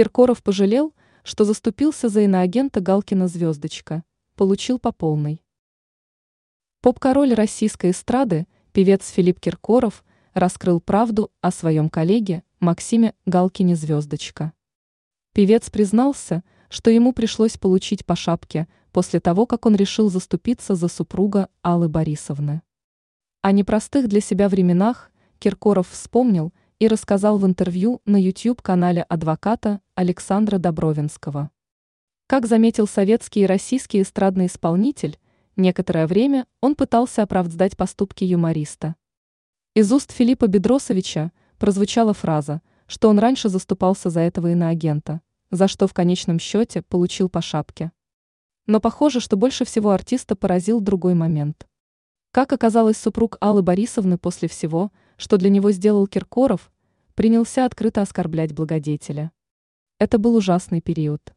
Киркоров пожалел, что заступился за иноагента Галкина «Звездочка», получил по полной. Поп-король российской эстрады, певец Филипп Киркоров, раскрыл правду о своем коллеге Максиме Галкине «Звездочка». Певец признался, что ему пришлось получить по шапке после того, как он решил заступиться за супруга Аллы Борисовны. О непростых для себя временах Киркоров вспомнил и рассказал в интервью на YouTube-канале адвоката Александра Добровинского. Как заметил советский и российский эстрадный исполнитель, некоторое время он пытался оправдать поступки юмориста. Из уст Филиппа Бедросовича прозвучала фраза, что он раньше заступался за этого иноагента, за что в конечном счете получил по шапке. Но похоже, что больше всего артиста поразил другой момент. Как оказалось, супруг Аллы Борисовны после всего, что для него сделал Киркоров, принялся открыто оскорблять благодетеля. Это был ужасный период.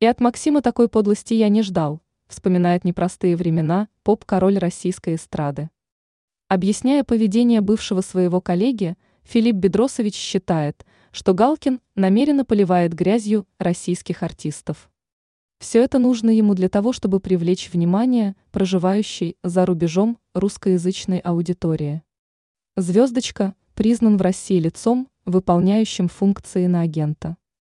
И от Максима такой подлости я не ждал, вспоминает непростые времена поп-король российской эстрады. Объясняя поведение бывшего своего коллеги, Филипп Бедросович считает, что Галкин намеренно поливает грязью российских артистов. Все это нужно ему для того, чтобы привлечь внимание проживающей за рубежом русскоязычной аудитории. Звездочка признан в России лицом, выполняющим функции на агента.